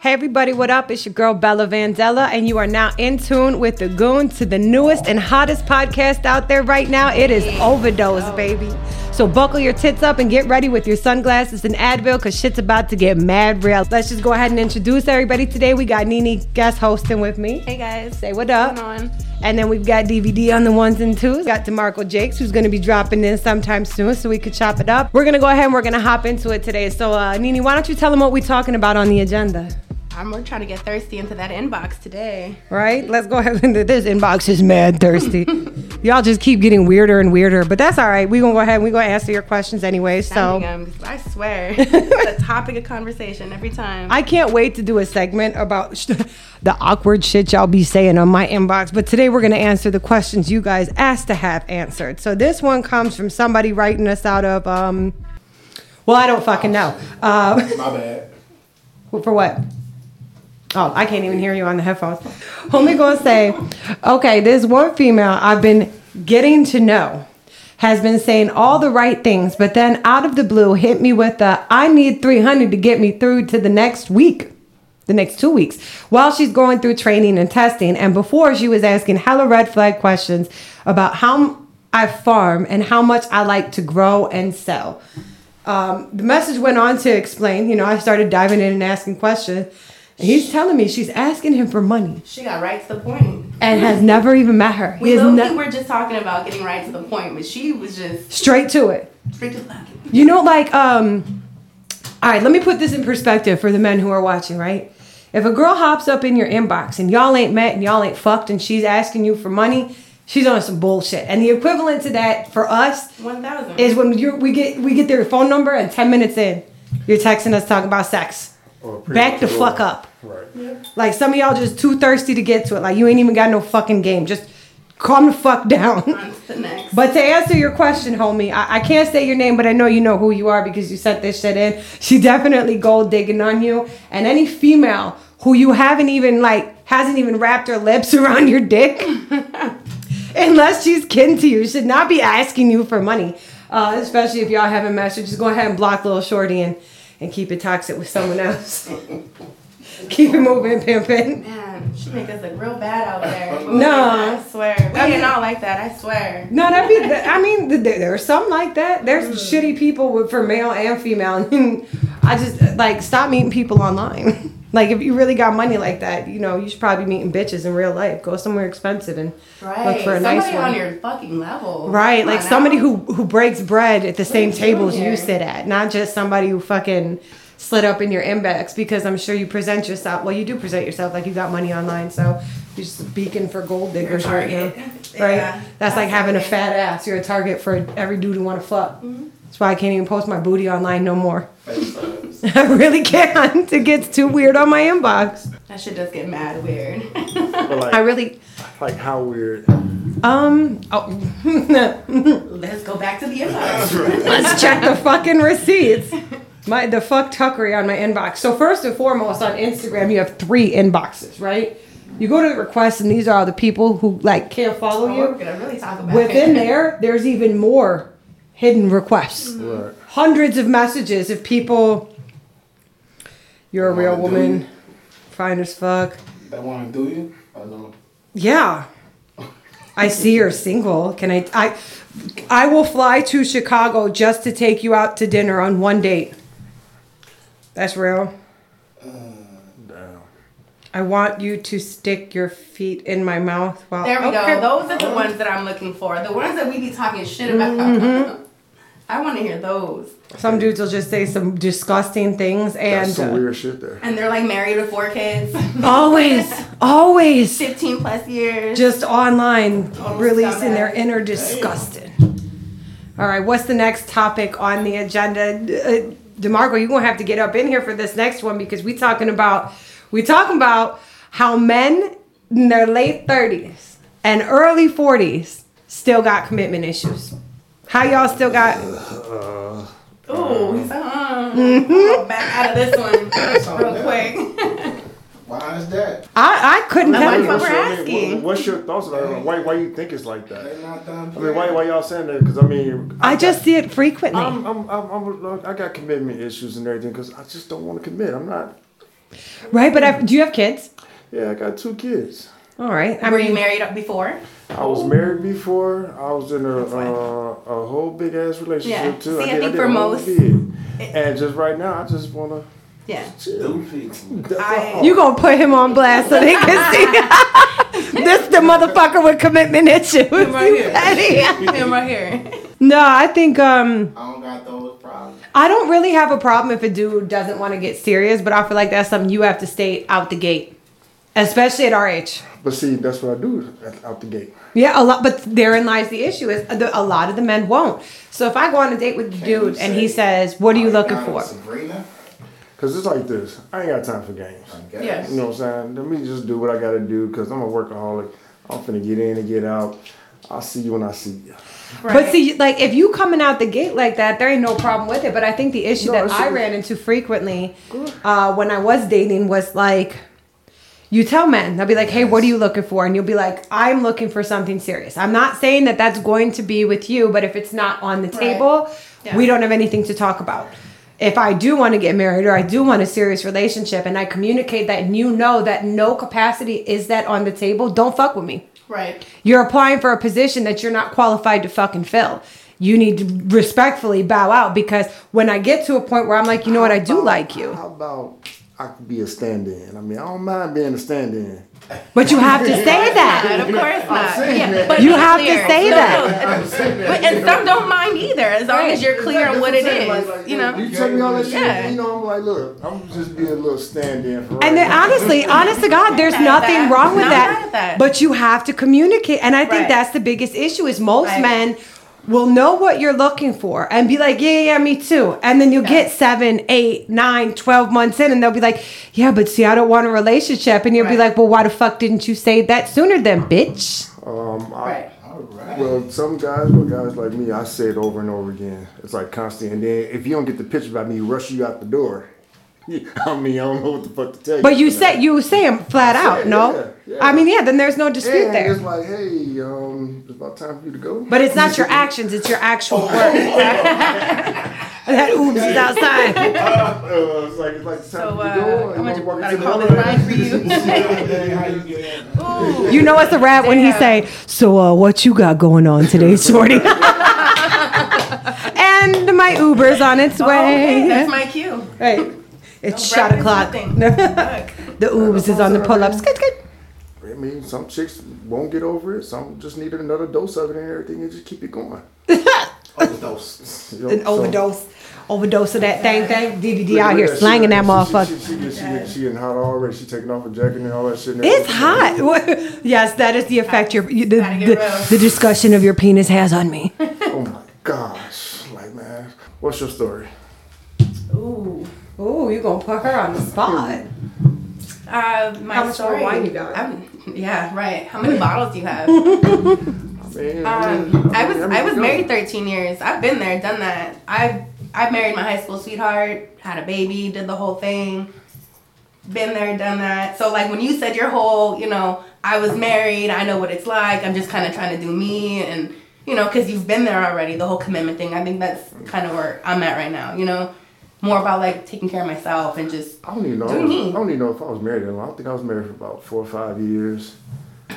Hey everybody, what up? It's your girl Bella Vandala, and you are now in tune with the Goon to the newest and hottest podcast out there right now. It is Overdose, baby. So buckle your tits up and get ready with your sunglasses and Advil, cause shit's about to get mad real. Let's just go ahead and introduce everybody today. We got Nini guest hosting with me. Hey guys. Say what up. What's going on? And then we've got DVD on the ones and twos. Got DeMarco Jakes, who's gonna be dropping in sometime soon, so we could chop it up. We're gonna go ahead and we're gonna hop into it today. So, uh, Nini, why don't you tell them what we're talking about on the agenda? I'm gonna to get thirsty into that inbox today. Right? Let's go ahead and do this inbox is mad thirsty. Y'all just keep getting weirder and weirder, but that's all right. We're gonna go ahead and we're gonna answer your questions anyway. So Um, I swear, it's a topic of conversation every time. I can't wait to do a segment about the awkward shit y'all be saying on my inbox. But today we're gonna answer the questions you guys asked to have answered. So this one comes from somebody writing us out of um well, I don't fucking know. Uh, My bad. For what? Oh, I can't even hear you on the headphones. Homie gonna say, okay, this one female I've been getting to know has been saying all the right things, but then out of the blue hit me with the I need 300 to get me through to the next week, the next two weeks, while she's going through training and testing. And before she was asking hella red flag questions about how I farm and how much I like to grow and sell. Um, the message went on to explain, you know, I started diving in and asking questions. And he's telling me she's asking him for money she got right to the point. and has never even met her. We ne- were just talking about getting right to the point, but she was just straight to it. straight to the. You know, like, um, all right, let me put this in perspective for the men who are watching, right? If a girl hops up in your inbox and y'all ain't met and y'all ain't fucked and she's asking you for money, she's on some bullshit. And the equivalent to that for us One thousand. is when you we get we get their phone number and 10 minutes in, you're texting us talking about sex. Or Back the well. fuck up. Right. Like some of y'all just too thirsty to get to it. Like you ain't even got no fucking game. Just calm the fuck down. On to the next. But to answer your question, homie, I, I can't say your name, but I know you know who you are because you sent this shit in. She definitely gold digging on you. And any female who you haven't even like hasn't even wrapped her lips around your dick, unless she's kin to you, should not be asking you for money. Uh, especially if y'all haven't matched. Just go ahead and block little shorty and, and keep it toxic with someone else. keep it moving, pimping. Man, she make us look real bad out there. No. I swear. We ain't all like that. I swear. No, that'd be. I mean, th- there, there are some like that. There's mm. shitty people with, for male and female. And I just like stop meeting people online. Like if you really got money like that, you know, you should probably be meeting bitches in real life. Go somewhere expensive and Right. look for a Somebody nice one. Somebody on your fucking level. Right, Come like somebody now. who who breaks bread at the same you doing tables you sit at, not just somebody who fucking slid up in your inbox because I'm sure you present yourself. Well, you do present yourself like you got money online, so you're just a beacon for gold diggers right now, right? Yeah, That's like having a fat ass. You're a target for every dude who want to fuck. Mm-hmm. That's why I can't even post my booty online no more. I really can't. It gets too weird on my inbox. That shit does get mad weird. Like, I really, like how weird. um, oh, Let's go back to the inbox. Let's check the fucking receipts. My the fuck tuckery on my inbox. So first and foremost, on Instagram, you have three inboxes, right? You go to the requests, and these are all the people who like can't follow Oh, you. really talk about Within it. there, there's even more hidden requests. Right. Hundreds of messages of people. You're a real woman, fine as fuck. That want to do you? I know. Yeah. I see you're single. Can I I I will fly to Chicago just to take you out to dinner on one date. That's real. Damn. I want you to stick your feet in my mouth while There we Okay. go. Those are the ones that I'm looking for. The ones that we be talking shit about. Mm-hmm. I want to hear those. Some dudes will just say some disgusting things and That's some uh, weird shit there. And they're like married with four kids, always always 15 plus years. just online releasing their inner disgusting. All right, what's the next topic on the agenda? Uh, DeMarco, you're gonna have to get up in here for this next one because we talking about we talking about how men in their late 30s and early 40s still got commitment issues. How y'all still got? Ooh, he's like, uh, Mm-hmm. I'll back out of this one real quick. Why is that? I I couldn't tell you. what we're I mean, what's your thoughts on that? Why, why you think it's like that? They not done. Mm-hmm. I mean, why, why y'all saying that? Because I mean, I just see it frequently. I'm, I'm, I'm, I'm, look, I got commitment issues and everything because I just don't want to commit. I'm not. Right, but I, do you have kids? Yeah, I got two kids. All right. I Were mean, you married before? I was married before. I was in a uh, a whole big ass relationship Yeah. too. See, I think did for a whole most- bid. And just right now, I just wanna Yeah. chill. I- You gonna put him on blast so they can see this the motherfucker with commitment issues. Him right You here. petty. Him right here. no, I think um I don't got those problems. I don't really have a problem if a dude doesn't want to get serious, but I feel like that's something you have to stay out the gate, especially at our age. But see, that's what I do out the gate. Yeah, a lot, but therein lies the issue is the, a lot of the men won't. So if I go on a date with the dude and he says, "What are you looking for?" Sabrina? Cause it's like this. I ain't got time for games. I guess. Yeah. You know what I'm saying? Let me just do what I gotta do because I'm a workaholic. I'm finna get in and get out. I'll see you when I see you. But see, like if you coming out the gate like that, there ain't no problem with it. But I think the issue No, that I ran into frequently uh, when I was dating was like, you tell men, they'll be like, "Hey, what are you looking for?" And you'll be like, "I'm looking for something serious." I'm not saying that that's going to be with you, but if it's not on the table, Yeah. we don't have anything to talk about. If I do want to get married or I do want a serious relationship, and I communicate that, and you know that no capacity is that on the table, don't fuck with me. Right. You're applying for a position that you're not qualified to fucking fill. You need to respectfully bow out because when I get to a point where I'm like, you know what, I do about- like you. How about I could be a stand-in? I mean, I don't mind being a stand-in. But you have to say Not, that. of course not. Yeah, that. but You be have to say No, that. no, But, and some don't mind either, as long as you're clear on what it is. You know. You tell me all that shit, Yeah. you know, I'm like, look, I'm just being a little stand-in for right And then now. honestly, honest to God, there's nothing that. wrong with Not that. that. But you have to communicate. And I think Right. that's the biggest issue is most Right. men will know what you're looking for and be like, yeah, yeah, me too. And then you'll get seven, eight, nine, twelve months in and they'll be like, yeah, but see, I don't want a relationship. And you'll be like, well, why the fuck didn't you say that sooner then, bitch? Um, I, Right. All right. Well, some guys, but guys like me, I say it over and over again. It's like constant. And then if you don't get the picture by me, rush you out the door. I mean, I don't know what the fuck to tell you. But you say you say them flat out, no? yeah, yeah. I mean, yeah. Then there's no dispute and there. it's like, hey, um, it's about time for you to go. But it's not your actions; it's your actual work. that oops is outside. Uh, it's like it's like time So uh, to go. I'm gonna walk gotta call the this line for you. You? Ooh. You know it's a rap when he say, "So uh, what you got going on today, shorty?" and my Uber's on its Oh, way. okay, that's my cue. right. It's No shot o'clock. breakfast, the Ubers is on the pull ups. Skit, skit. I mean, some chicks won't get over it. Some just need another dose of it and everything, and just keep it going. Overdose. You know, An so- overdose. Overdose of that thing thing. DVD out here She- slanging that she- motherfucker. She, she, she, she, she getting hot already. She taking off her jacket and all that shit. It's hot. yes, that is the effect your you- the, the, the discussion of your penis has on me. Oh my gosh. Like, man, what's your story? Ooh. Ooh, you gonna put her on the spot? Uh, my How much more story. wine you got? I'm- yeah, right. How many bottles do you have? I Um, I was I was married 13 years. I've been there, done that. I've I've married my high school sweetheart, had a baby, did the whole thing. Been there, done that. So like when you said your whole, you know, I was married, I know what it's like. I'm just kind of trying to do me and you know, cuz you've been there already, the whole commitment thing. I think that's kind of where I'm at right now, you know. More about like taking care of myself and just I don't even know. I, Do was, me. I don't even know if I was married that long. I don't think I was married for about four or five years.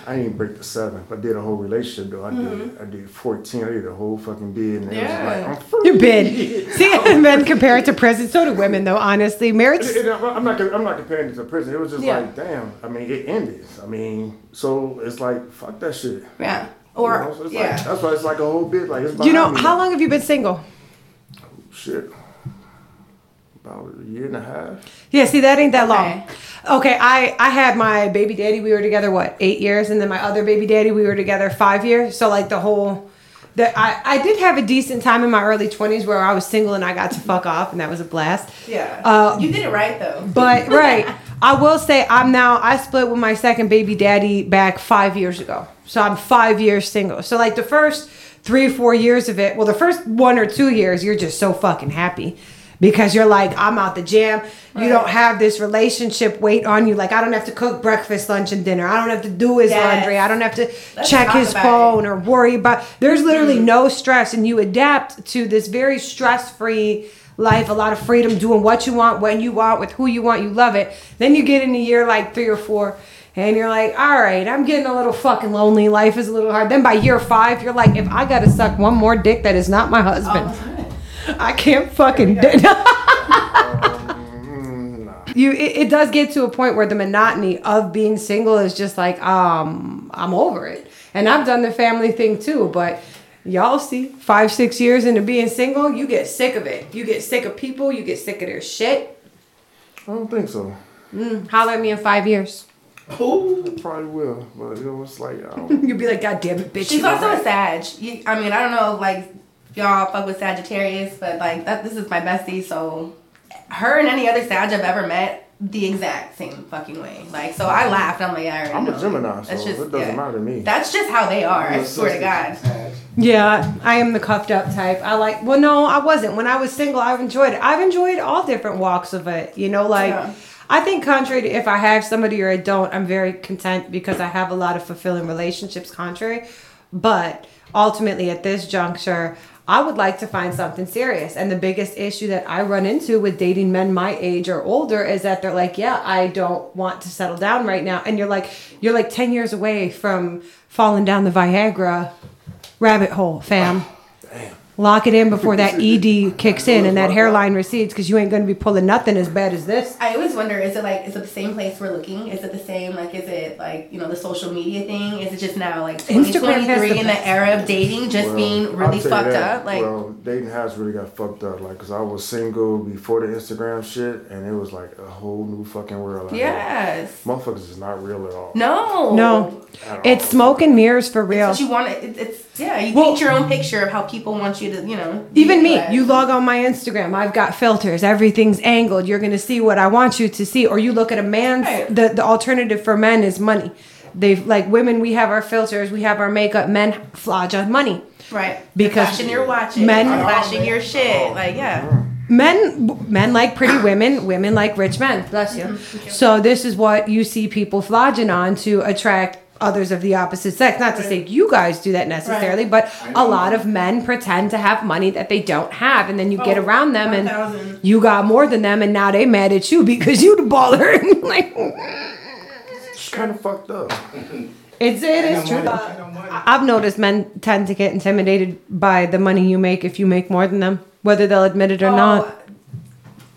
I didn't break the seven. I did a whole relationship though. I did. I did fourteen. I did a whole fucking bid. And it Mm-hmm. Was like, I'm free. You bid. See, men compare it to prison. So do women, though. Honestly, marriage. It- it- I'm not. I'm not comparing it to prison. It was just Yeah. like, damn. I mean, it ended. I mean, so it's like, fuck that shit. yeah. You Or know? So it's yeah. Like, that's why it's like a whole bit. Like it's You know, me how long have you been single? Shit. About a year and a half. Yeah, see, that ain't that long. Okay. Okay, I I had my baby daddy. We were together what eight years, and then my other baby daddy. We were together five years. So like the whole. That I, I did have a decent time in my early 20s where I was single and I got to fuck off and that was a blast. Yeah. Uh, you did it right though. But right, I will say I'm now I split with my second baby daddy back five years ago. So I'm five years single. So like the first three four years of it, well the first one or two years you're just so fucking happy because you're like I'm out the jam. You don't have this relationship weight on you. Like I don't have to cook breakfast, lunch, and dinner. I don't have to do his Yes. laundry. I don't have to Let's check his phone it. Mm-hmm. or worry about. There's literally no stress, and you adapt to this very stress free life, a lot of freedom, doing what you want, when you want, with who you want, you love it. Then you get in a year like three or four, and you're like, all right, I'm getting a little fucking lonely. Life is a little hard. Then by year five, you're like, if I gotta suck one more dick that is not my husband, I can't fucking. do Mm, nah. you it, it does get to a point where the monotony of being single is just like um i'm over it and i've done the family thing too but y'all see five six years into being single you get sick of it you get sick of people you get sick of their shit I don't think so. holler at me in five years Ooh. Probably will, but it was like I don't. you'll be like god damn it bitch She's you also over a it." Sag. You, I mean, I don't know, like if y'all fuck with Sagittarius, but like that. This is my bestie, so her and any other Sag I've ever met, the exact same fucking way. Like, so I laughed. I'm like, yeah, I already I'm know. a Gemini, so That's just- it doesn't yeah. matter to me. That's just how they are. I swear to God. yeah i am the cuffed up type i like well no i wasn't when i was single i've enjoyed it i've enjoyed all different walks of it you know like Yeah. I think contrary to if I have somebody or I don't, I'm very content because I have a lot of fulfilling relationships contrary. But ultimately at this juncture, I would like to find something serious. And the biggest issue that I run into with dating men my age or older is that they're like, "Yeah, I don't want to settle down right now." And you're like you're like 10 years away from falling down the Viagra rabbit hole, fam. Lock it in before that ED kicks in and that hairline recedes because you ain't gonna be pulling nothing as bad as this. I always wonder: is it like, is it the same place we're looking? Is it the same? Like, is it like you know the social media thing? Is it just now like Instagram has 2023 the in the era of dating just Well, being really fucked that. up? Like, well, dating has really got fucked up. Like, cause I was single before the Instagram shit, and it was like a whole new fucking world. out here. yes, motherfuckers is not real at all. no, No, At all. it's smoke and mirrors for real. But you want it, it's yeah. You Well- paint your own picture of how people want you to, you know. Even me, you log on my Instagram. I've got filters. Everything's angled. You're gonna see what I want you to see. Or you look at a man's. Right. The the alternative for men is money. They've like women. We have our filters. We have our makeup. Men flodge on money. right because You're watches, men- flashing your shit, like yeah. Men men like pretty women. Women like rich men. Bless you. Mm-hmm. So this is what you see people flogging on to attract others of the opposite sex. Not to say you guys do that necessarily, but a lot of men pretend to have money that they don't have, and then you get Oh, around them and 1000. you got more than them, and now they mad at you because you the baller. like It's kind of fucked up. it's it is true. I've noticed men tend to get intimidated by the money you make if you make more than them, whether they'll admit it or Oh, not.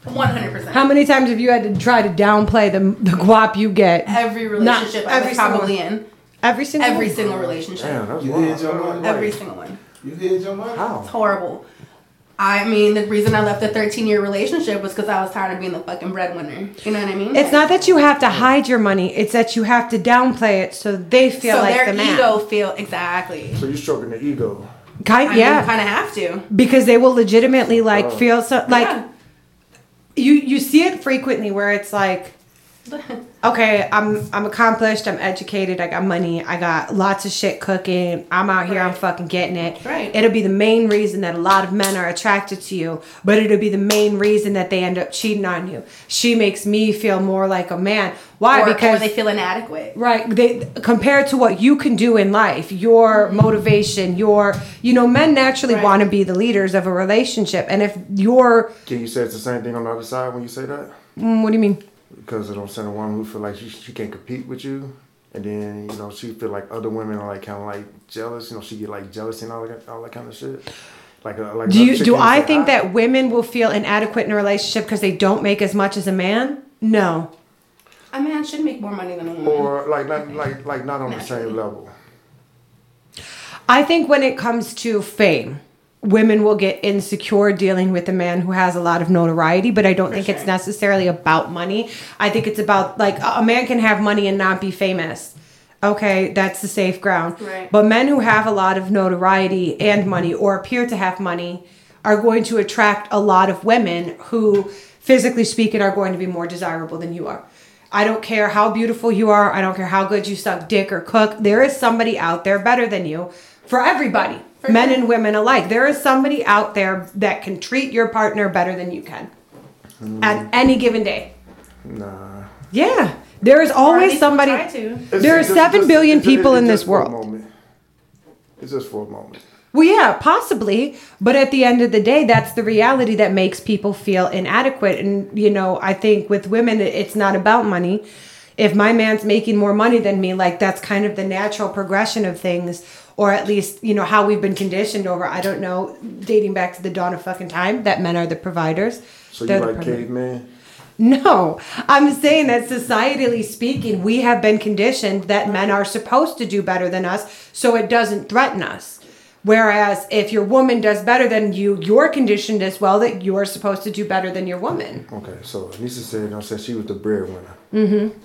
One hundred percent. How many times have you had to try to downplay the the guap you get? Every Not relationship I every was single probably one. in. Every single Every one? single relationship. Damn, that's You wild. hid your money? Every single one. You hid your money? How? It's horrible. I mean, the reason I left a 13 year relationship was because I was tired of being the fucking breadwinner. You know what I mean? It's not that you have to hide your money; it's that you have to downplay it so they feel so like their the man. ego feel exactly. So you're stroking the ego. Kind, I yeah, kind of have to. because they will legitimately like feel so like Yeah. you you see it frequently where it's like okay i'm i'm accomplished i'm educated i got money i got lots of shit cooking i'm out here i'm fucking getting it Right. it'll be the main reason that a lot of men are attracted to you but it'll be the main reason that they end up cheating on you she makes me feel more like a man why or, because or they feel inadequate. Right. They compared to what you can do in life, your motivation, your you know, men naturally Right. want to be the leaders of a relationship. And if you're Can you say it's the same thing on the other side when you say that? mm, what do you mean? Because it don't send a woman who feel like she, she can't compete with you, and then you know she feel like other women are like kind of like jealous. You know she get like jealous and all that all that kind of shit. Like a, like Do you do I say, think that women will feel inadequate in a relationship because they don't make as much as a man? No. A man should make more money than a woman. or like not like like not on the same level. I think when it comes to fame, women will get insecure dealing with a man who has a lot of notoriety, but I don't think it's necessarily about money. I think it's about like a a man can have money and not be famous. Okay, that's the safe ground. Right. But men who have a lot of notoriety and money or appear to have money are going to attract a lot of women who physically speaking are going to be more desirable than you are. I don't care how beautiful you are. I don't care how good you suck dick or cook. There is somebody out there better than you for everybody, men and women alike. There is somebody out there that can treat your partner better than you can mm. at any given day. Nah. Yeah. There is always somebody. to. There are just- seven just- billion it's- it- people in just this for a world. moment. It's just for a moment. Well, yeah, possibly. But at the end of the day, that's the reality that makes people feel inadequate. And, you know, I think with women, it's not about money. If my man's making more money than me, like that's kind of the natural progression of things. Or at least, you know, how we've been conditioned over, I don't know, dating back to the dawn of fucking time, that men are the providers. So you They're the like caveman? No, I'm saying that societally speaking, we have been conditioned that men are supposed to do better than us, so it doesn't threaten us. Whereas if your woman does better than you, you're conditioned as well that you're supposed to do better than your woman. Okay, so Nisa said, you know, said she was the breadwinner. Mm-hmm.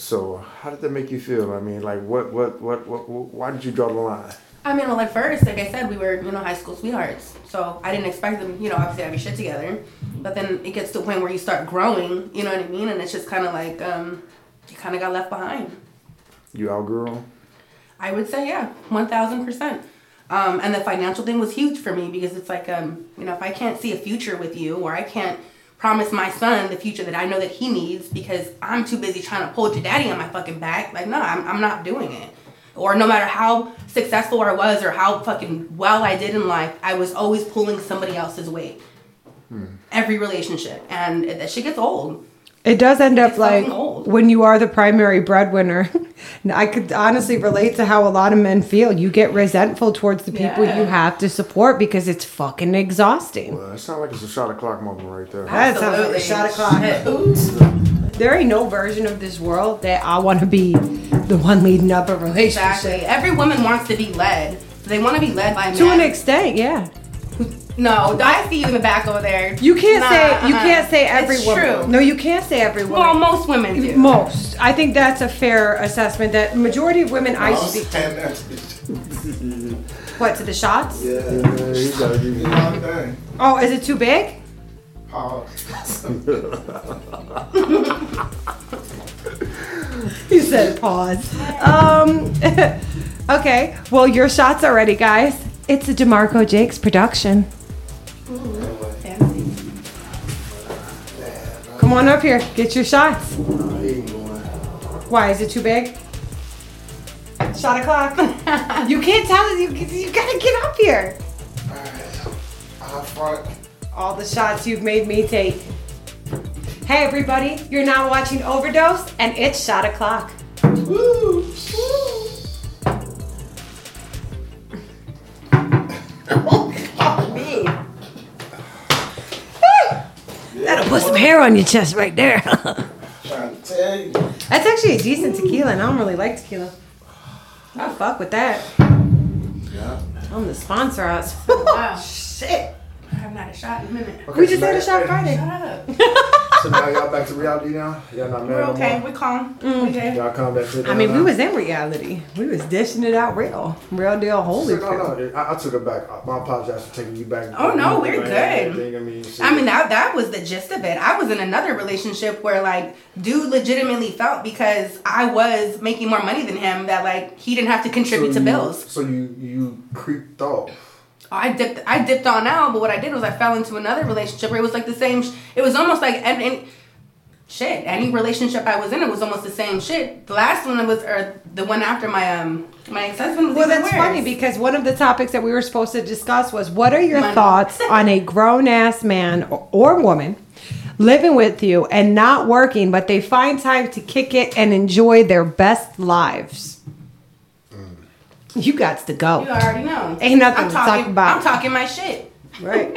So how did that make you feel? I mean, like, what, what, what, what, why did you draw the line? I mean, well, at first, like I said, we were, you know, high school sweethearts. So I didn't expect them, you know, obviously to have your shit together. But then it gets to a point where you start growing, you know what I mean? And it's just kind of like, um, you kind of got left behind. You outgrew him? I would say, yeah, 1000%. Um, and the financial thing was huge for me because it's like, um, you know, if I can't see a future with you or I can't promise my son the future that I know that he needs because I'm too busy trying to pull your daddy on my fucking back, like, no, I'm, I'm not doing it. Or no matter how successful I was or how fucking well I did in life, I was always pulling somebody else's weight. Hmm. Every relationship. And that shit gets old. It does end up It's like old. When you are the primary breadwinner. I could honestly relate to how a lot of men feel. You get resentful towards the people Yeah. you have to support because it's fucking exhausting. Well, it sounds like it's a shot o'clock moment right there. That sounds like a Absolutely. shot o'clock. There ain't no version of this world that I want to be the one leading up a relationship. Exactly. Every woman wants to be led. They want to be led by a To an extent, yeah. No, I see you in the back over there. You can't Nah, say you uh-uh. can't say every it's woman. True. No, you can't say every woman. Well, most women do. Most. I think that's a fair assessment. That majority of women I I speak. to What to the shots? Yeah. Yeah, you gotta give me. know what Oh, is it too big? Pause. You said pause. Um, okay. Well, your shots are ready, guys. It's a Demarco Jakes production. Come on up here. Get your shots. Why is it too big? Shot o'clock. you can't tell. You you gotta get up here. All the shots you've made me take. Hey everybody, you're now watching Overdose, and it's shot o'clock. Woo! Hair on your chest right there. Trying to tell you. That's actually a decent tequila, and I don't really like tequila. I fuck with that. Yeah. I'm the sponsor. I was, Wow. shit. I haven't had a shot in a minute. Okay, We just had a shot Friday. Shut up. So now y'all back to reality now? Y'all not mad We're no okay. more? We're calm. Mm. We good. Y'all calm that shit I down mean, we was in reality. We was dishing it out real, real deal. Holy No, no, I, I took it back. I, I apologize for taking you back. Oh, no, we're Man, good. I mean, shit. I mean that that was the gist of it. I was in another relationship where like dude legitimately felt because I was making more money than him that like he didn't have to contribute So to you- bills. So you you creeped off. I dipped I dipped on out, but what I did was I fell into another relationship where it was like the same. Sh- it was almost like and, and shit. Any relationship I was in, it was almost the same shit. The last one was or the one after my um my ex husband Well, that's worse. funny because one of the topics that we were supposed to discuss was what are your Money. thoughts on a grown ass man or, or woman living with you and not working, but they find time to kick it and enjoy their best lives? You got to go. you already know. Ain't nothing I'm to talking, talk about. I'm talking my shit. Right.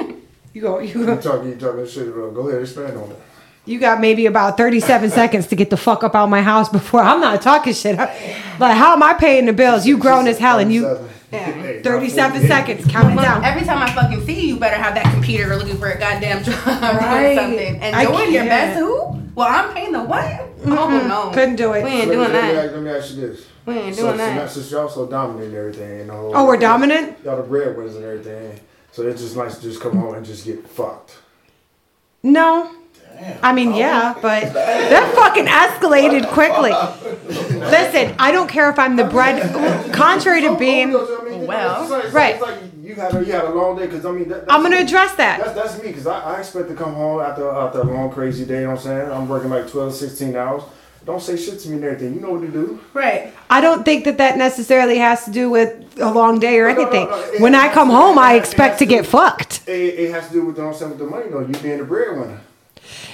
You go. You You go. talking you talking shit. uh, Go ahead, expand on it. You got maybe about 37 seconds to get the fuck up out of my house before I'm not talking shit. Like, how am I paying the bills? You grown as hell and you 37. Yeah. 37 seconds. counting Well, down. every time I fucking see you, you better have that computer looking for a goddamn job Right. or something. And I doing your can't. best who? Well, I'm paying the what? Oh no. Couldn't do it. We ain't Let me- doing let me that. ask- Let me ask you this. We ain't So, doing so that. now, since y'all so dominant and everything, and the whole, Oh, we're dominant? Y'all the breadwinners and everything. So it's just nice to just come home and just get fucked. No. I mean, oh, yeah, but that fucking escalated quickly. Listen, I don't care if I'm the bread. Contrary to being, Well, it's like, it's right. It's like you had a, you had a long day because I mean that, that's I'm gonna me. address that. That's, that's me because I, I expect to come home after after a long crazy day. You know what I'm saying? I'm working like 12, 16 hours, don't say shit to me and everything. You know what to do. Right. I don't think that that necessarily has to do with a long day or No, no, anything. no, it when I come to- home, I expect to to- get fucked. It, it has to do with, you know what with the money, though. You being the breadwinner.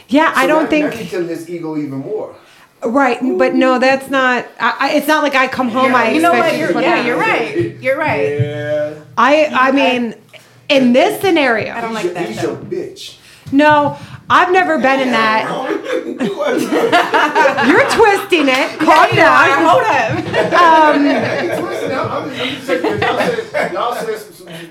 Yeah, I don't that, think That can kill his ego even more. right, but no, that's not. I, I, it's not like I come home. I you know expect what? You're, put yeah, out. you're right. You're right. Yeah. I I mean, in this scenario, I don't He's, like that, he's though. your bitch. no, I've never been in that. You're twisting it. Calm down. Hold up. Um, Hey, I'm- I'm just- I'm just saying, 'cause y'all said,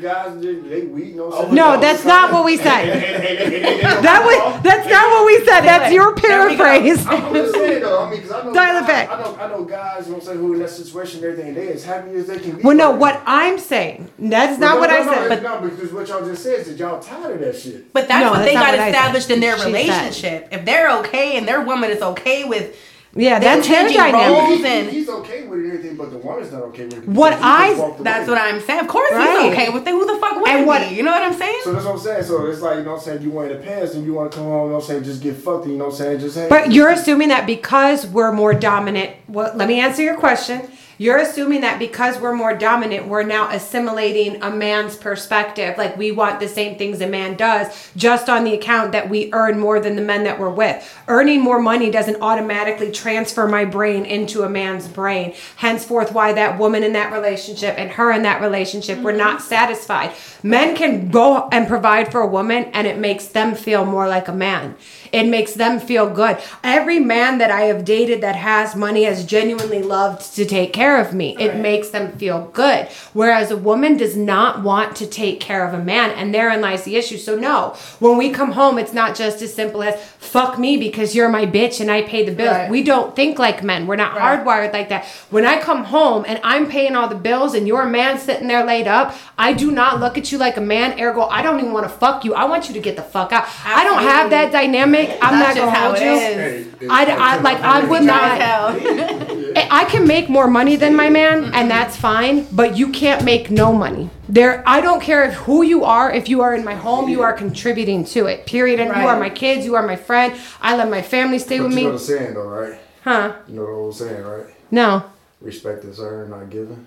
y'all said some, some guys, they, they weak, you know what oh, I'm saying? no, that's not what we And- said. That was that's not what we said. That's your There we go. paraphrase. I'm, I'm just saying though, I mean, because I know, Dial it guys, back. I know, I know guys, you know what I'm saying, who in that situation and everything, they as happy as they can be. Well, no, what. I'm saying, that's not what I no, said. it's not, because what y'all just said is that y'all tired of that shit. But that's what they got what I said. established in their relationship. If they're okay and their woman is okay with Yeah, They're that's their changing dynamic. roles. He's, and- he's okay with it everything, but the woman's not okay with it. What I, that's away. what I'm saying. Of course Right. he's okay with it. Who the fuck wouldn't And what- be? You know what I'm saying? So that's what I'm saying. So it's like, you know what I'm saying, you want in the past and you want to come home, you know what I'm saying, just get fucked, and you know what I'm saying, just hey. But you're assuming that because we're more dominant. Well, let me answer your question. You're assuming that because we're more dominant, we're now assimilating a man's perspective. Like we want the same things a man does, just on the account that we earn more than the men that we're with. Earning more money doesn't automatically transfer my brain into a man's brain. Henceforth, why that woman in that relationship and her in that relationship were not mm-hmm. satisfied. Men can go and provide for a woman, and it makes them feel more like a man. It makes them feel good. Every man that I have dated that has money has genuinely loved to take care of me. It makes them feel good. Whereas a woman does not want to take care of a man, and therein lies the issue. So, no, when we come home, it's not just as simple as fuck me because you're my bitch and I pay the bills. Right. We don't think like men. We're not Right. hardwired like that. When I come home and I'm paying all the bills and you're a man sitting there laid up, I do not look at you like a man. Ergo, I don't even want to fuck you. I want you to get the fuck out. I don't have that dynamic. I'm That's not gonna just how hold it you. I, I like I would not. hell. I can make more money than my man, and mm-hmm. that's fine. But you can't make no money. There, I don't care if who you are. If you are in my home, you are contributing to it. Period. And you are my kids. You are my friend. I let my family stay But with you know me. the saying though, right? Huh? You know the old saying, right? No. Respect is earned, not given.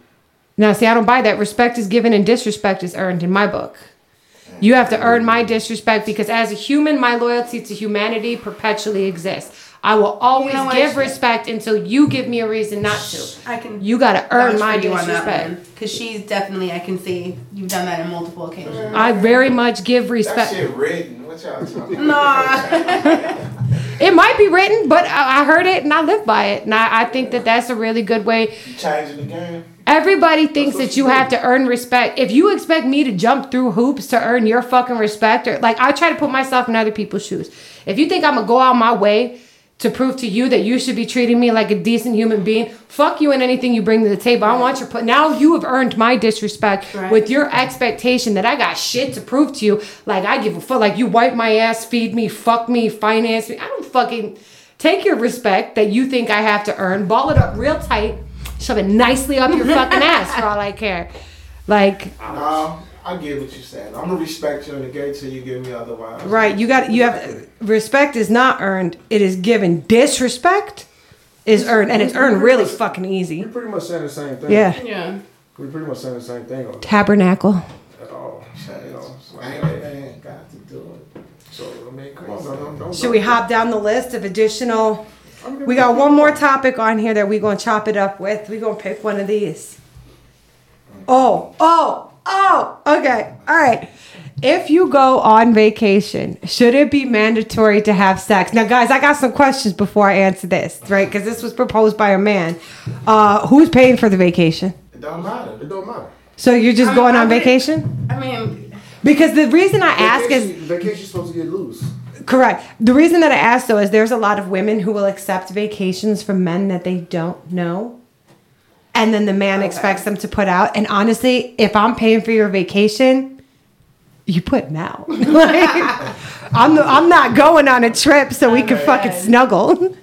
Now, see, I don't buy that. Respect is given and disrespect is earned in my book. You have to earn my disrespect because as a human, my loyalty to humanity perpetually exists. I will always You know give respect until you give me a reason not to. I can You got to earn my for you on that disrespect. Cause she's definitely, I can see you've done that on multiple occasions. I very much give respect. That respect. shit written. What y'all talking Nah. It might be written, but I I heard it and I live by it. And I, I think that that's a really good way. Changing the game? Everybody thinks that you you have to earn respect. If you expect me to jump through hoops to earn your fucking respect, or like I try to put myself in other people's shoes. If you think I'm gonna go out my way to prove to you that you should be treating me like a decent human being, fuck you and anything you bring to the table. I don't want your put. Now you have earned my disrespect Right. with your expectation that I got shit to prove to you. Like I give a fuck. Like you wipe my ass, feed me, fuck me, finance me. I don't fucking take your respect that you think I have to earn. Ball it up real tight. Shove it nicely up your fucking ass for all I care. Like, No, I get what you're saying. I'm gonna respect you in the gate till you give me otherwise. right, you got you have respect is not earned, it is given. Disrespect is earned and it's earned really fucking easy. We easy. pretty much saying the same thing. Yeah. yeah. We pretty much saying the same thing on- Tabernacle. at all. You know, so, I got to do it. so I mean, come on, don't, don't, Should we hop down the list of additional we got one more topic on here that we're gonna chop it up with. We gonna pick one of these. Oh, oh, oh, okay. All right. If you go on vacation, should it be mandatory to have sex? Now, guys, I got some questions before I answer this, right? Because this was proposed by a man. Uh, who's paying for the vacation? It don't matter. It don't matter. So you're just I- going I on would- vacation? I mean, Because the reason I ask is Vacation, vacation's supposed to get loose. Correct. The reason that I ask though is there's a lot of women who will accept vacations from men that they don't know. And then the man expects them to put out. And honestly, if I'm paying for your vacation, you put out. like, I'm, the, I'm not going on a trip so we can fucking snuggle.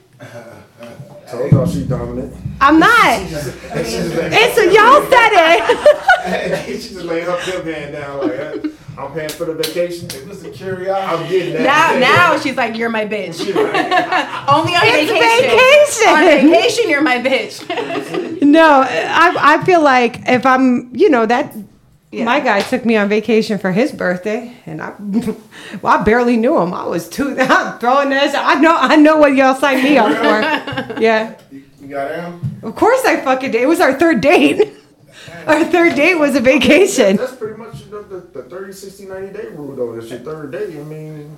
Told y'all she dominant. I'm not. It's y'all said it. she just laid her pimp hand down like that. I'm paying for the vacation. It was a curiosity. I'm getting Now, that. now now she's like, "You're my bitch." Only on It's vacation. vacation. On vacation, you're my bitch. No, I I feel like if I'm, you know, that Yeah. my guy took me on vacation for his birthday, and I, well, I barely knew him. I was too I'm throwing this. I know, I know what y'all signed me up for. Yeah, You, you got him? of course I fucking did. It was our third date. Our third date was a vacation. that's pretty much the, the, the 30, 60, 90 day rule, though. That's your third day. I mean,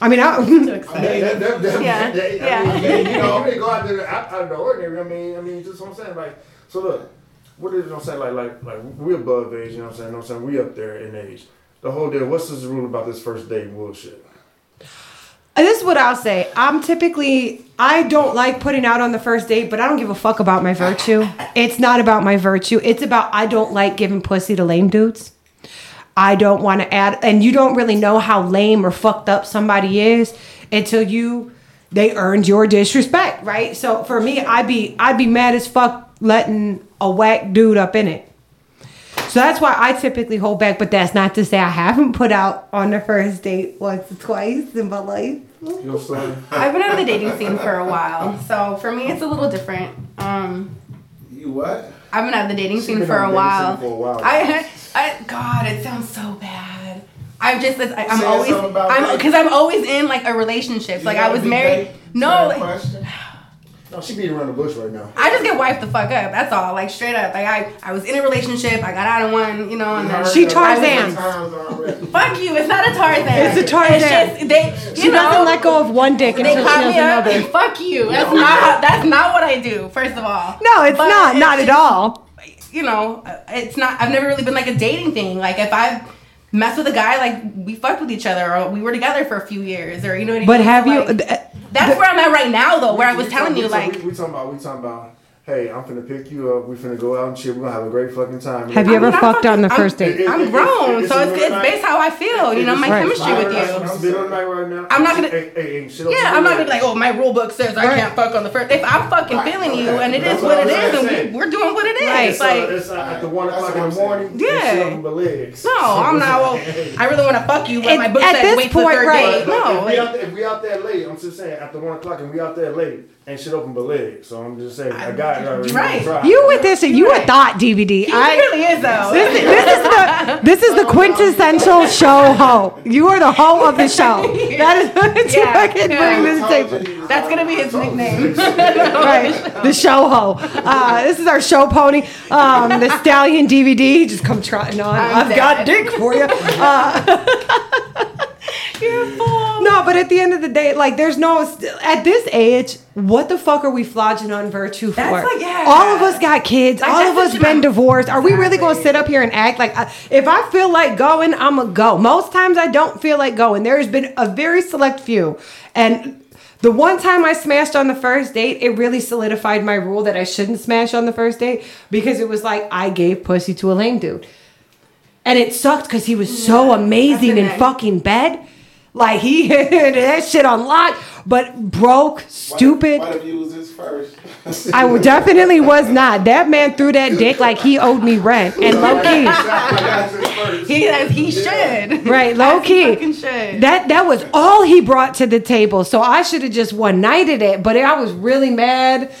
I mean, I, I mean, that, that, that, that, Yeah, that- yeah. I mean, you know, they go out there out, out of the ordinary. I mean, I mean, just what I'm saying. Like, so look, what is, you know what I'm saying? Like, like, like, we're above age, you know what I'm saying? You know what I'm saying? We up there in age. The whole deal, what's this rule about this first date bullshit? This is what I'll say. I'm typically, I don't like putting out on the first date, but I don't give a fuck about my virtue. It's not about my virtue. It's about I don't like giving pussy to lame dudes. I don't want to add, and you don't really know how lame or fucked up somebody is until you they earned your disrespect, right? So for me, I'd be I'd be mad as fuck letting a whack dude up in it. So that's why I typically hold back, but that's not to say I haven't put out on the first date once or twice in my life. You know what I'm saying? I've been out of the dating scene for a while, so for me, it's a little different. Um, You what? I've been out of the dating scene been for a dating while. scene for a while. I, I, God, it sounds so bad. I'm just, I, I'm Say always, about I'm, because I'm always in like a relationship. You Like I was married. No, like, question. No, she beating around the bush right now. I just get wiped the fuck up. That's all. Like straight up. Like I, I was in a relationship. I got out of one. You know, and then She I was- Tarzan. Fuck you. It's not a Tarzan. It's a Tarzan. It's just they. You She know, doesn't let go of one dick They until she caught has me up. another. Fuck you. That's not. That's not what I do. First of all. No, it's But not. it's Not at all. You know, it's not. I've never really been like a dating thing. Like if I've messed with a guy, like we fucked with each other, or we were together for a few years, or you know what I mean. But have So, you? like, th- that's where I'm at right now, though. Where I was We telling talk- you, we like. we, we talking about, we talking about. Hey, I'm finna pick you up. We finna go out and shit. We're gonna have a great fucking time. Have you I ever mean, fucked on the fucking- first date? It- I'm it- grown, it's so a it's, middle it's based how I feel. You know, my It's chemistry fine with you. now. It's middle of the night right now. I'm not gonna- Hey, hey, hey, shit up Yeah, I'm not gonna be like, oh, my rule book says I can't fuck on the first. If I'm fucking Right, feeling you and it That's is what what it I and we, we're doing what it is. It's, uh, like, it's uh, at the one o'clock in the morning. Yeah. and shit up my legs. no, I'm not. Well, I really want to fuck you, but my book says this wait for point, third date. No, if, we like, out there, if we out there late, I'm just saying after one o'clock and we out there late, ain't shit open but legs. So I'm just saying, I got it already. Right. You with this? and You a Right. thought DVD? he I. really is though. This, this is the this is the quintessential show ho. You are the hoe of the show. That is what you Yeah, fucking yeah. bring to the table. you he was That's gonna be his nickname. right, the show ho. Uh, this is our show pony, um, the stallion DVD. Just come trotting on. I'm I've got dick for you. Uh, You're no, but at the end of the day, like, there's no at this age. What the fuck are we flogging on virtue for? That's like, yeah. All of us got kids. Like, all of us been I'm- divorced. Are we really gonna sit up here and act like I, if I feel like going, I'ma go. Most times I don't feel like going. There's been a very select few, and the one time I smashed on the first date, it really solidified my rule that I shouldn't smash on the first date because it was like I gave pussy to a lame dude. And it sucked because he was so amazing in fucking bed. Like he had that shit on lock, but broke, stupid. What if you was his first? I definitely was not. That man threw that dick like he owed me rent. And low key. He he should. Right, low key. fucking should. That that was all he brought to the table. So I should have just one nighted it. But I was really mad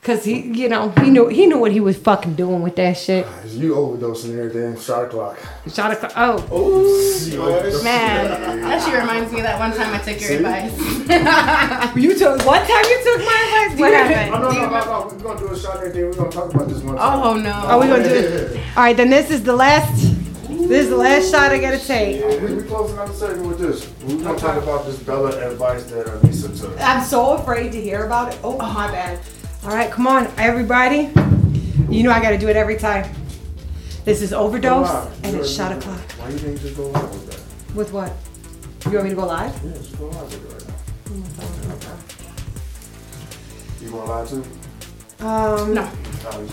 because he, you know, he knew he knew what he was fucking doing with that shit. You overdosing and everything. Shot o'clock. Shot a oh, Ooh, Man, that shit reminds me of that one time I took your See? advice. you took one time you took my advice. What happened? Oh, no, Do no, no, no. We're gonna do a shot and everything. We're gonna talk about this one oh, time. Oh no. Are we gonna do it? All right, then this is the last. This is the last shot I gotta take. We, we closing out the segment with this. We're gonna talk about this Bella advice that Anissa took. I'm so afraid to hear about it. Oh, my bad. All right, come on, everybody. You know I got to do it every time. This is overdose and it's shot o'clock. Why you didn't just go live with that? With what? You want me to go live? Yeah, just go live with it right now. You going live too? Um, No.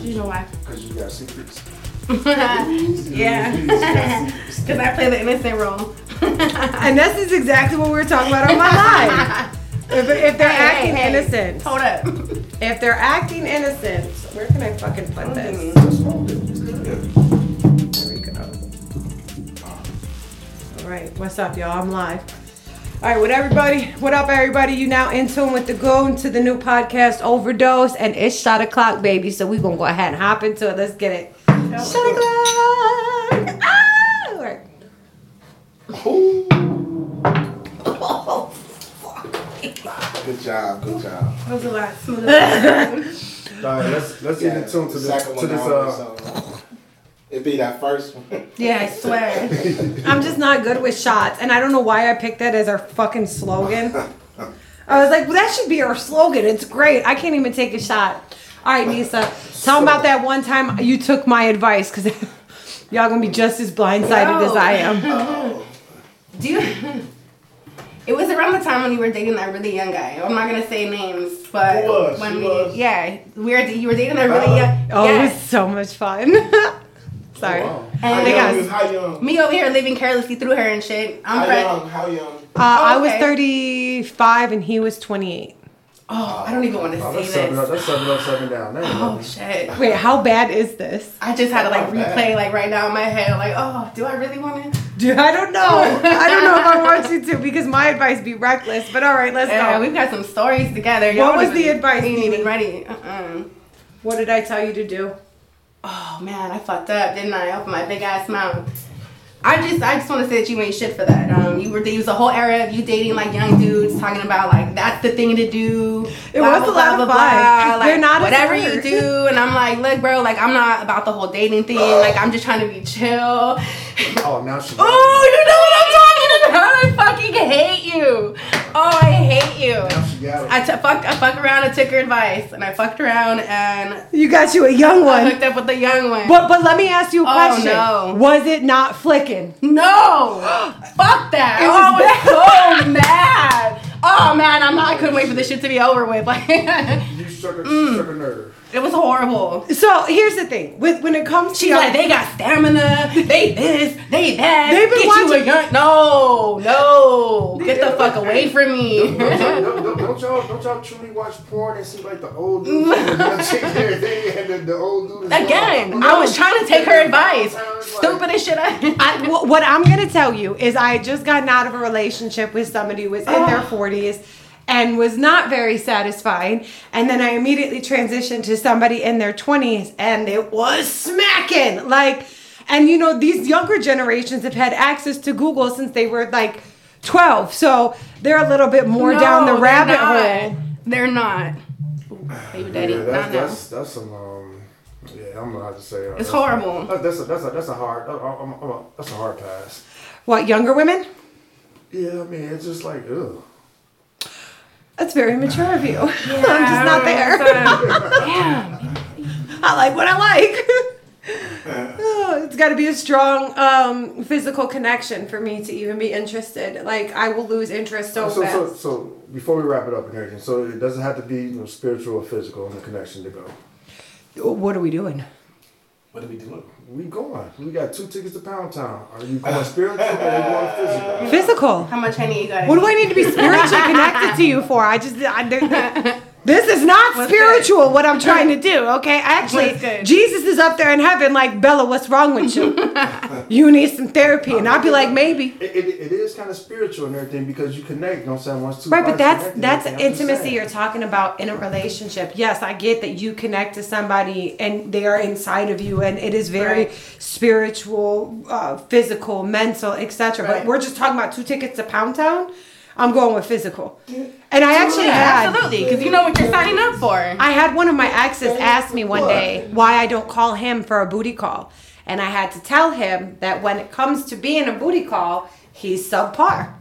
You know why? Because you got secrets. yeah. Because I play the innocent role. And this is exactly what we were talking about on my live. If, if they're Hey, acting hey, hey. innocent, Hold up. if they're acting innocent, where can I fucking put this? Just hold it. It's good. There we go. All right, what's up, y'all? I'm live. All right, what everybody? What up, everybody? You now in tune with the Goon to the new podcast Overdose, and it's shot o'clock, baby. So we gonna go ahead and hop into it. Let's get it. Shot o'clock. Ah! All right. Good job, good job. That was a lot smoother. All right, let's let's get in tune to this Second to one this uh. uh, It'd be that first one. yeah, I swear. I'm just not good with shots, and I don't know why I picked that as our fucking slogan. I was like, well, that should be our slogan. It's great. I can't even take a shot. All right, Nisa, tell them about that one time you took my advice because y'all gonna be just as blindsided as I am. Do you? It was around the time when you were dating that really young guy. I'm not gonna say names, but Who was? when we, was? yeah, we were you were dating that really Uh-huh. young. Oh, it was so much fun. Sorry. Wow. And They young? got- How young? me over here living carelessly through her and shit. I'm How friend. young? How young? Uh, I was 35 and he was 28. Oh, I don't even want to Oh, say that's seven up, this. that's seven up, seven down. That Oh nothing. shit. Wait, how bad is this? I just had to like Not bad. replay like right now in my head. Like, oh, do I really want to? Dude, I don't know. I don't know if I want you to because my advice be reckless. But all right, let's Yeah, go. we've got some stories together. What Y'all was the even- advice, We ain't Nene? even ready. Uh-uh. What did I tell you to do? Oh man, I fucked up, didn't I? Open my big ass mouth. I just, I just want to say that you ain't shit for that. Um, you were, there was a whole era of you dating like young dudes, talking about like that's the thing to do. It was a lot of fun. Like, They're not whatever you do, and I'm like, look, bro, like I'm not about the whole dating thing. Like I'm just trying to be chill. Oh, now she. Oh, you know I fucking hate you. Oh, I hate you. Now it. I t- fuck, I fuck around and took her advice, and I fucked around and You got you a young one. I one. hooked up with the young one. But but let me ask you a Oh, question. no. Was it not flicking? No, fuck that. It oh, was I was so mad. Oh man, I'm not. I couldn't wait for this shit to be over with. Like, You struck a, Mm. struck a nerve. Was horrible. So here's the thing. With when it comes to She's young- like, they got stamina, they this, they that. They've been Get you a watching- young. No, no, get the fuck away from me. Don't, don't, don't, don't y'all don't y'all truly watch porn and see like the old dude and the chick and everything and the, the old dude Again, gone? I was trying to take her advice. Stupid as shit. I, I, what I'm gonna tell you is I just gotten out of a relationship with somebody who was in their 40s and was not very satisfied. And then I immediately transitioned to somebody in their 20s and it was smacking. Like, and you know, these younger generations have had access to Google since they were like 12. So they're a little bit more down the rabbit not. hole. They're not. Ooh, baby daddy, Yeah, not that's, now. that's that's some um. Yeah, I'm gonna have to say. Uh, It's that's- horrible. that- That's a, that's a that's a hard. uh, I'm, I'm, I'm, that's a hard pass. What, younger women? Yeah, I mean it's just like ugh. That's very mature of you. I'm just not there. Damn. I like what I like. Oh, it's got to be a strong um, physical connection for me to even be interested. Like I will lose interest so, So, so, fast. so before we wrap it up and everything, so it doesn't have to be you know, spiritual or physical in the connection to go. what are we doing? What are we doing? We going. We got two tickets to Pound Town. Are you going spiritual or are you going physical? Physical. How much honey you got? What do I need to be spiritually connected to you for? I just I, this is not What's spiritual. What I'm trying to do. Okay, actually, Jesus is up there in heaven. Like Bella, what's wrong with you? you need some therapy, and I'd be like, maybe. It, it, it is kind of spiritual and everything because you connect. Don't what I'm saying? Once two Right, but that's that's everything, I'm just intimacy you're talking about in a relationship. Yes, I get that you connect to somebody and they are inside of you, and it is very Right. spiritual, uh, physical, mental, etc. But we're just talking about two tickets to Pound Town. I'm going with physical, and I actually Yeah, had absolutely, because you know what you're signing up for. I had one of my exes ask me one day why I don't call him for a booty call. And I had to tell him that when it comes to being a booty call, he's subpar.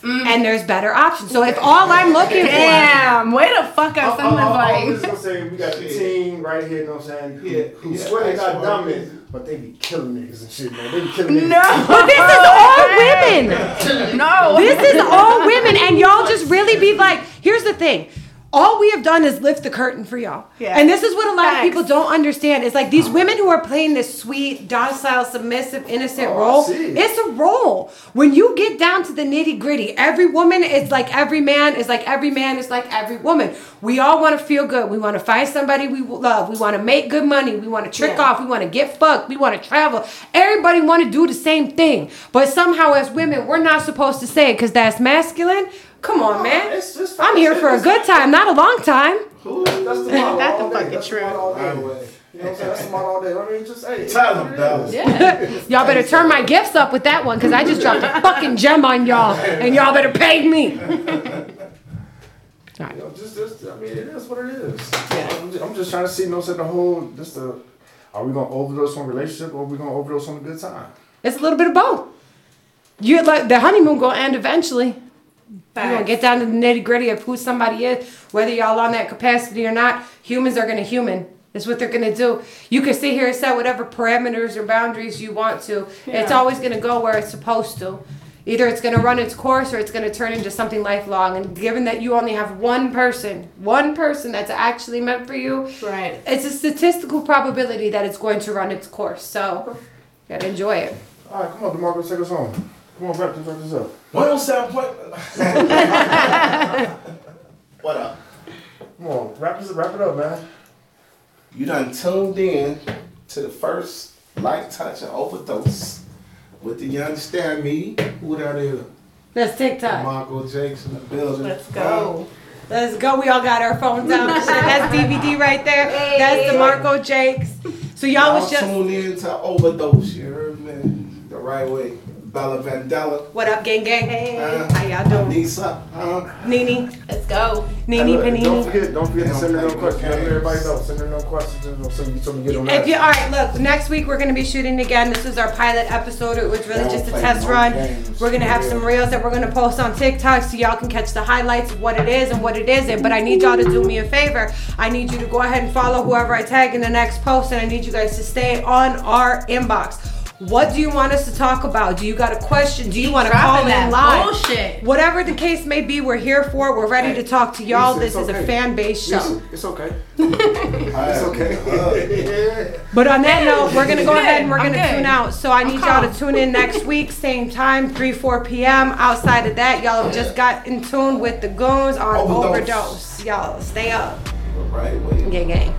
Mm. And there's better options. So if all I'm looking for Damn, way to fuck up I'm, I'm, someone's I'm just life. gonna say we got the team right here, you know what I'm saying? Who, Yeah, who yeah, swear they that's dumb it is. But they be killing niggas and shit, man. They be killing niggas. No, But this is all women. No, This is all women. And y'all just really be like, here's the thing. All we have done is lift the curtain for y'all. Yeah. And this is what a lot Facts. of people don't understand. It's like these women who are playing this sweet, docile, submissive, innocent Oh, role. It's a role. When you get down to the nitty gritty, every woman is like every man, is like every man is like every woman. We all want to feel good. We want to find somebody we love. We want to make good money. We want to trick Yeah. off. We want to get fucked. We want to travel. Everybody want to do the same thing. But somehow as women, we're not supposed to say it because that's masculine. Come on, man. It's just I'm here for a good time, not a long time. Who? That's the motto That's the fucking That's the truth. motto all day. Highway. You know what I'm saying? That's the motto all day. I mean, just hey. Tell it them. Dallas. Yeah. Y'all better turn my gifts up with that one because I just dropped a fucking gem on y'all, and y'all better pay me. You know, just, just, I mean, it is what it is. I'm, just, I'm just trying to see, you know, what the whole, just the, are we gonna overdose on relationship or are we gonna overdose on a good time? It's a little bit of both. You like the honeymoon gonna end eventually. You're gonna get down to the nitty gritty of who somebody is, whether y'all on that capacity or not. Humans are gonna human. That's what they're gonna do. You can sit here and set whatever parameters or boundaries you want to. It's always gonna go where it's supposed to. Either it's gonna run its course or it's gonna turn into something lifelong. And given that you only have one person, one person that's actually meant for you, Right. it's a statistical probability that it's going to run its course. So, gotta enjoy it. All right, come on, DeMarco, take us home. Come on, wrap this, wrap this up. 107 point. what up? Come on, wrap this, wrap it up, man. You done tuned in to the first light touch and overdose with the You Understand Me. Who that is? That's TikTok. Marco Jakes in the building. Let's go. Let's go. We all got our phones out. That's DVD right there. That's the Marco Jakes. So y'all Y'all was just tuned in to overdose. You heard me? The right way. Bella Vandala. what up, gang gang? Hey. Uh, How y'all doing? Nisa. Uh, Nene, Let's go. Nini Hey, look, Don't forget, don't forget to send me no Don't questions. Let everybody know. Send me no questions so you, so we get on If that. you all right, look. Next week we're gonna be shooting again. This is our pilot episode. It was really Don't just a test no run. games. We're gonna have some reels that we're gonna post on TikTok so y'all can catch the highlights of what it is and what it isn't. But I need y'all to do me a favor. I need you to go ahead and follow whoever I tag in the next post, and I need you guys to stay on our inbox. What do you want us to talk about? Do you got a question? Do you want to call Dropping in that live? bullshit. Whatever the case may be, we're here for. it. We're ready to talk to y'all. Listen, This it's is a fan based show. Listen, it's okay. it's okay. But on that note, we're gonna go ahead and we're I'm gonna good. tune out. So I need y'all to tune in next week, same time, 3, 4 p.m. Outside of that, y'all have just got in tune with the goons on Overdose. overdose. Y'all stay up. The right. Gang gang.